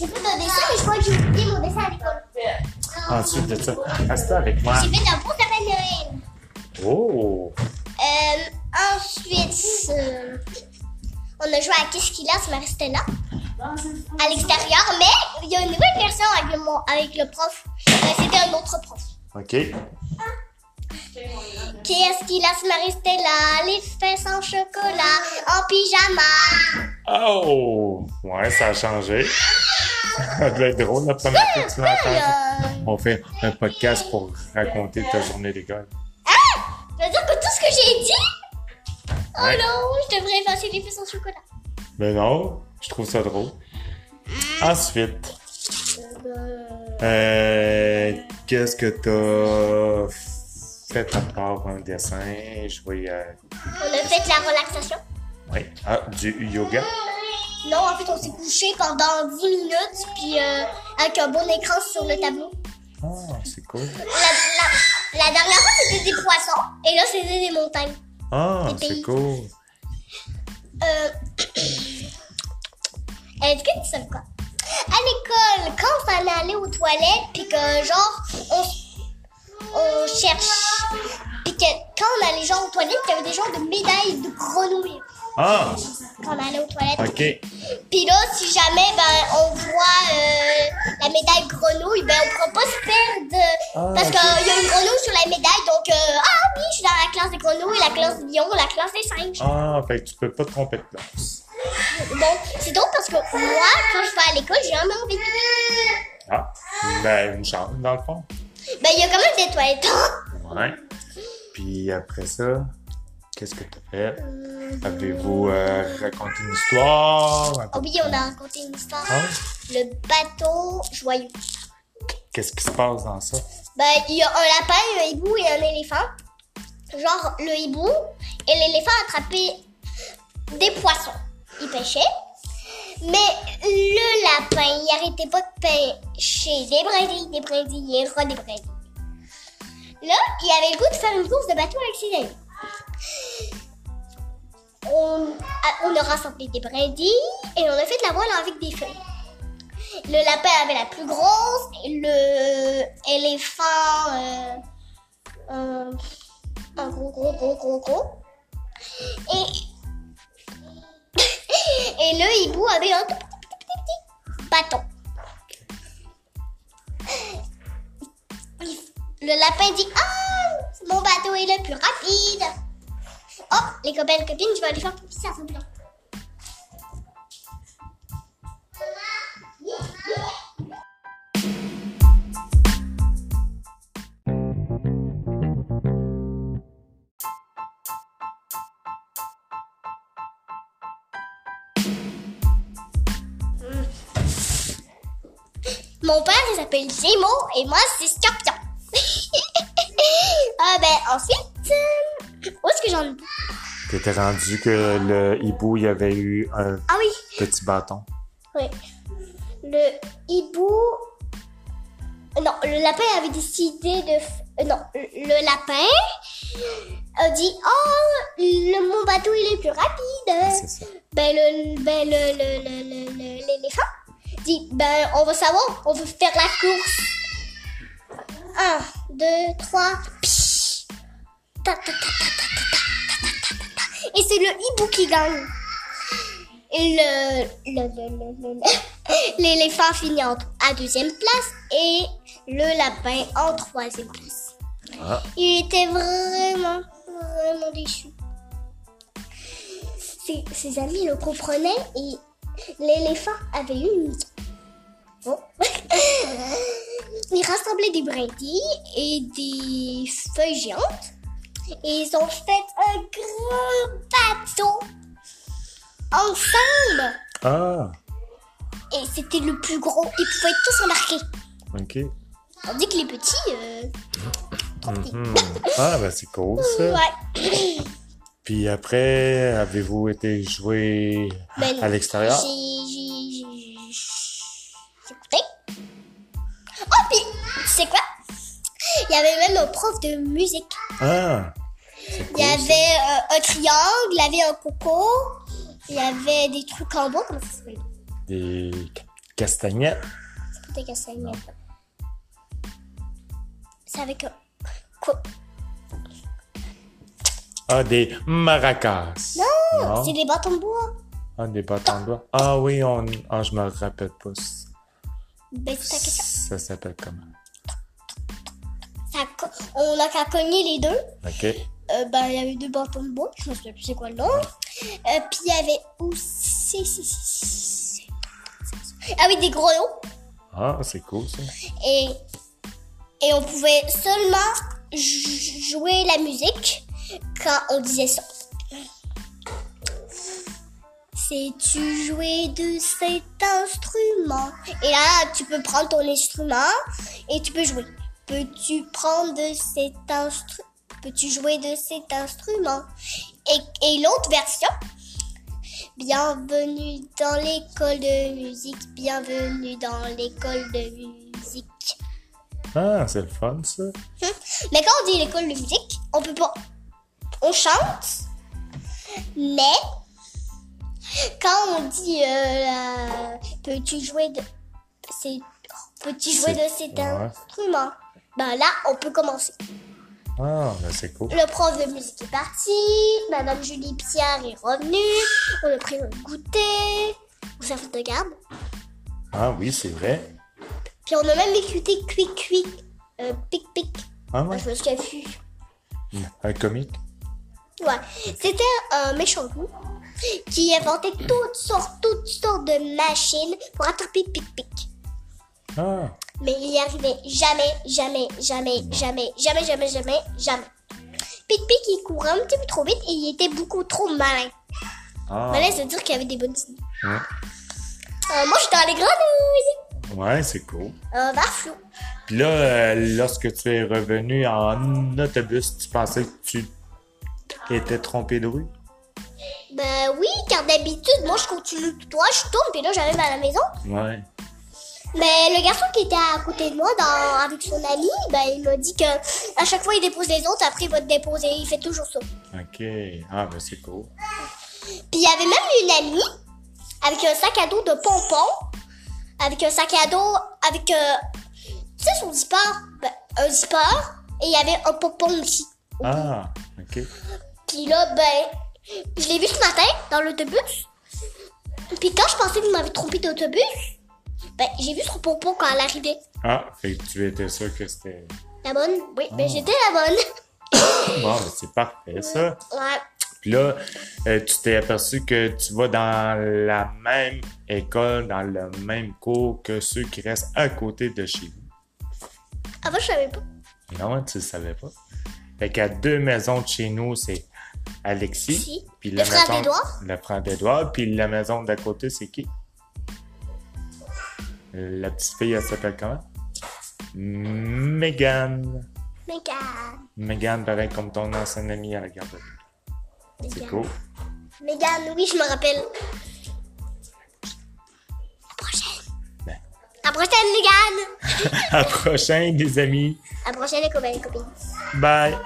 J'ai fait un dessin, mais je crois que j'ai oublié mon dessin à l'école. Ensuite de ça, restez avec moi. J'ai fait un beau sapin de Noël. Oh! Euh, ensuite, euh, on a joué à Qu'est-ce qu'il a, ça m'est resté là. À l'extérieur, mais il y a une nouvelle version avec le, avec le prof. Euh, C'était un autre prof. OK. Qu'est-ce qu'il a, resté là. Les fesses en chocolat, en pyjama. Oh! Ouais, ça a changé. Ça devait être drôle la première fois que tu. Euh, On fait un podcast pour raconter ta journée d'école. ça veut dire que tout ce que j'ai dit? Oh Ouais. non, je devrais effacer les fesses en chocolat. Mais non, je trouve ça drôle. Ensuite, Euh, qu'est-ce que t'as fait à part un dessin? Je voyais... on a fait de la relaxation. oui. Ah, du yoga? Non, en fait, on s'est couché pendant 10 minutes, puis euh, avec un bon écran sur le tableau. Ah, c'est cool. La, la- la dernière fois, c'était des poissons, et là, c'était des montagnes. Ah, c'est cool. Euh... Est-ce que tu sais quoi? À l'école, quand on s'en allait aux toilettes, puis que genre, on, on cherche, puis que quand on allait genre aux toilettes, il y avait des genres de médailles de grenouilles Ah, quand on allait aux toilettes. OK. Puis là, si jamais ben, on voit euh, la médaille grenouille, ben on pourra pas se perdre. Ah, parce ok. qu'il y a une grenouille sur la médaille, donc euh, ah oui, je suis dans la classe des grenouilles, la classe des lions, la classe des singes. Ah, fait que tu peux pas te tromper de place. Bon, c'est drôle parce que moi, quand je vais à l'école, j'ai jamais envie de. Ah, ben une chance, dans le fond. Ben, il y a quand même des toilettes. hein. Ouais. Puis après ça, qu'est-ce que t'as fait? Avez-vous euh, raconté une histoire? Un Oh oui, on a raconté une histoire. Ah, Le bateau joyeux. Qu'est-ce qui se passe dans ça? Ben, il y a un lapin, un hibou et un éléphant. Genre, le hibou et l'éléphant attrapaient des poissons. Ils pêchaient. Mais le lapin, il arrêtait pas de pêcher des brindilles, des brindilles et des brindilles. Là, il avait le goût de faire une course de bateau avec ses amis. On a, on a rassemblé des brindilles et on a fait de la voile avec des feuilles. Le lapin avait la plus grosse, et le éléphant euh, un, gros gros gros gros gros. Et le hibou avait un petit bâton. Le lapin dit Ah, mon bateau est le plus rapide. Oh, les copains et copines, je vais aller faire pipi, ça fait blanc. Mon père, il s'appelle Gémeaux et moi, c'est Scorpion. ah ben, ensuite, euh, où est-ce que j'en ai? T'étais rendu que le hibou, il y avait eu un ah petit bâton. Oui. Le hibou. Non, le lapin avait décidé de. Euh, non, le lapin a dit Oh, le, mon bateau, il est plus rapide. Ah, ben, le, ben, le, l'éléphant le, le, dit Ben, on va savoir, on veut faire la course. Un, deux, trois. Ta, ta, ta, et c'est le hibou qui gagne. Et le, l'éléphant finit en, à deuxième place et le lapin en troisième place. Ah. Il était vraiment, vraiment déçu. Ses, ses amis le comprenaient et l'éléphant avait une idée. Bon. Ils rassemblaient des brindilles et des feuilles géantes et ils ont fait un grand bateau ensemble. Ah, Et c'était le plus gros. Ils pouvaient tous embarquer. ok. Tandis que les petits, euh, Mhm. Ah, ben c'est cool ça. ouais. Puis après, avez-vous été jouer Ben, à l'extérieur? J'ai, j'ai, j'ai, j'ai écouté. Oh, puis, tu sais quoi? Il y avait même un prof de musique. Ah, Il y avait euh, un triangle, il y avait un coco, il y avait des trucs en bois, comment ça s'appelle? Des castagnettes. C'est pas des castagnettes. C'est avec un... Quoi? Ah, des maracas. Non, c'est des bâtons de bois. Ah, des bâtons de bois. Ah oui, on... ah, je me rappelle pas. Ben, c'est ta question. Ça s'appelle comment? Ça co- on a qu'à cogner les deux. OK. Euh, ben, il y avait deux bâtons de bois. Je me souviens plus c'est quoi le nom. Euh, puis il y avait aussi... si, si, si, si. Ah oui, des grelots. Ah, c'est cool, ça. Et, et on pouvait seulement jouer la musique quand on disait ça. Sais-tu jouer de cet instrument? Et là, tu peux prendre ton instrument et tu peux jouer. Peux-tu prendre de cet instrument? Peux-tu jouer de cet instrument? Et, et l'autre version, Bienvenue dans l'école de musique, bienvenue dans l'école de musique. Ah, c'est le fun, ça. Mais quand on dit l'école de musique, on peut pas. On chante, mais quand on dit euh, peux-tu jouer de. Peux-tu jouer de cet Ouais. instrument? Ben là, on peut commencer. Ah, ben c'est cool. Le prof de musique est parti, Madame Julie Pierre est revenue, on a pris notre goûter, au service de garde. Ah oui, c'est vrai. Puis on a même écouté Quick Quick, euh, Pic Pic. Ah ouais. Je me souviens plus. Un comique. Ouais, c'était un méchant loup qui inventait toutes sortes, toutes sortes de machines pour attraper Pic Pic. Ah, Mais il y arrivait jamais, jamais, jamais, jamais, jamais, jamais, jamais, jamais. Pic Pic, il courait un petit peu trop vite et il était beaucoup trop malin. ah. Malin, ça veut dire qu'il avait des bonnes idées. Ouais. Euh, moi, j'étais dans les grenouilles. Ouais, c'est cool. Un flou. Puis là, euh, lorsque tu es revenu en autobus, tu pensais que tu étais trompé de rue? Ben oui, car d'habitude, moi, je continue tout droit, je tourne, puis là, j'arrive à la maison. Ouais. Mais le garçon qui était à côté de moi, dans, avec son ami, ben, il m'a dit que à chaque fois, il dépose les autres, après, il va te déposer. Il fait toujours ça. OK. Ah, ben c'est cool. Puis il y avait même une amie avec un sac à dos de pompons, avec un sac à dos, avec, euh, tu sais, son zipper, ben, un zipper, et il y avait un pompon aussi. Ah, OK. Puis là, ben, je l'ai vu ce matin dans l'autobus. Puis quand je pensais que vous m'avez trompé d'autobus, ben, j'ai vu son pompon quand elle arrivait. Ah, fait que tu étais sûr que c'était... La bonne? Oui, ben j'étais la bonne. Bon, ben c'est parfait, ça. Ouais. Puis là, euh, tu t'es aperçu que tu vas dans la même école, dans le même cours que ceux qui restent à côté de chez vous. Avant, je savais pas. Non, tu le savais pas. Fait qu'à deux maisons de chez nous, c'est Alexis. Si. Puis Le la frère maison- d'Édouard. Le frère d'Edouard. Puis la maison d'à côté, c'est qui? La petite fille, elle s'appelle comment? Megan. Mégane. Megan, pareil comme ton ancienne amie à la garderie. C'est cool. Mégane, oui, je me rappelle. La prochaine. Ben. La prochaine, Mégane. À prochaine, les amis. À prochaine, les copains, les copines. Bye.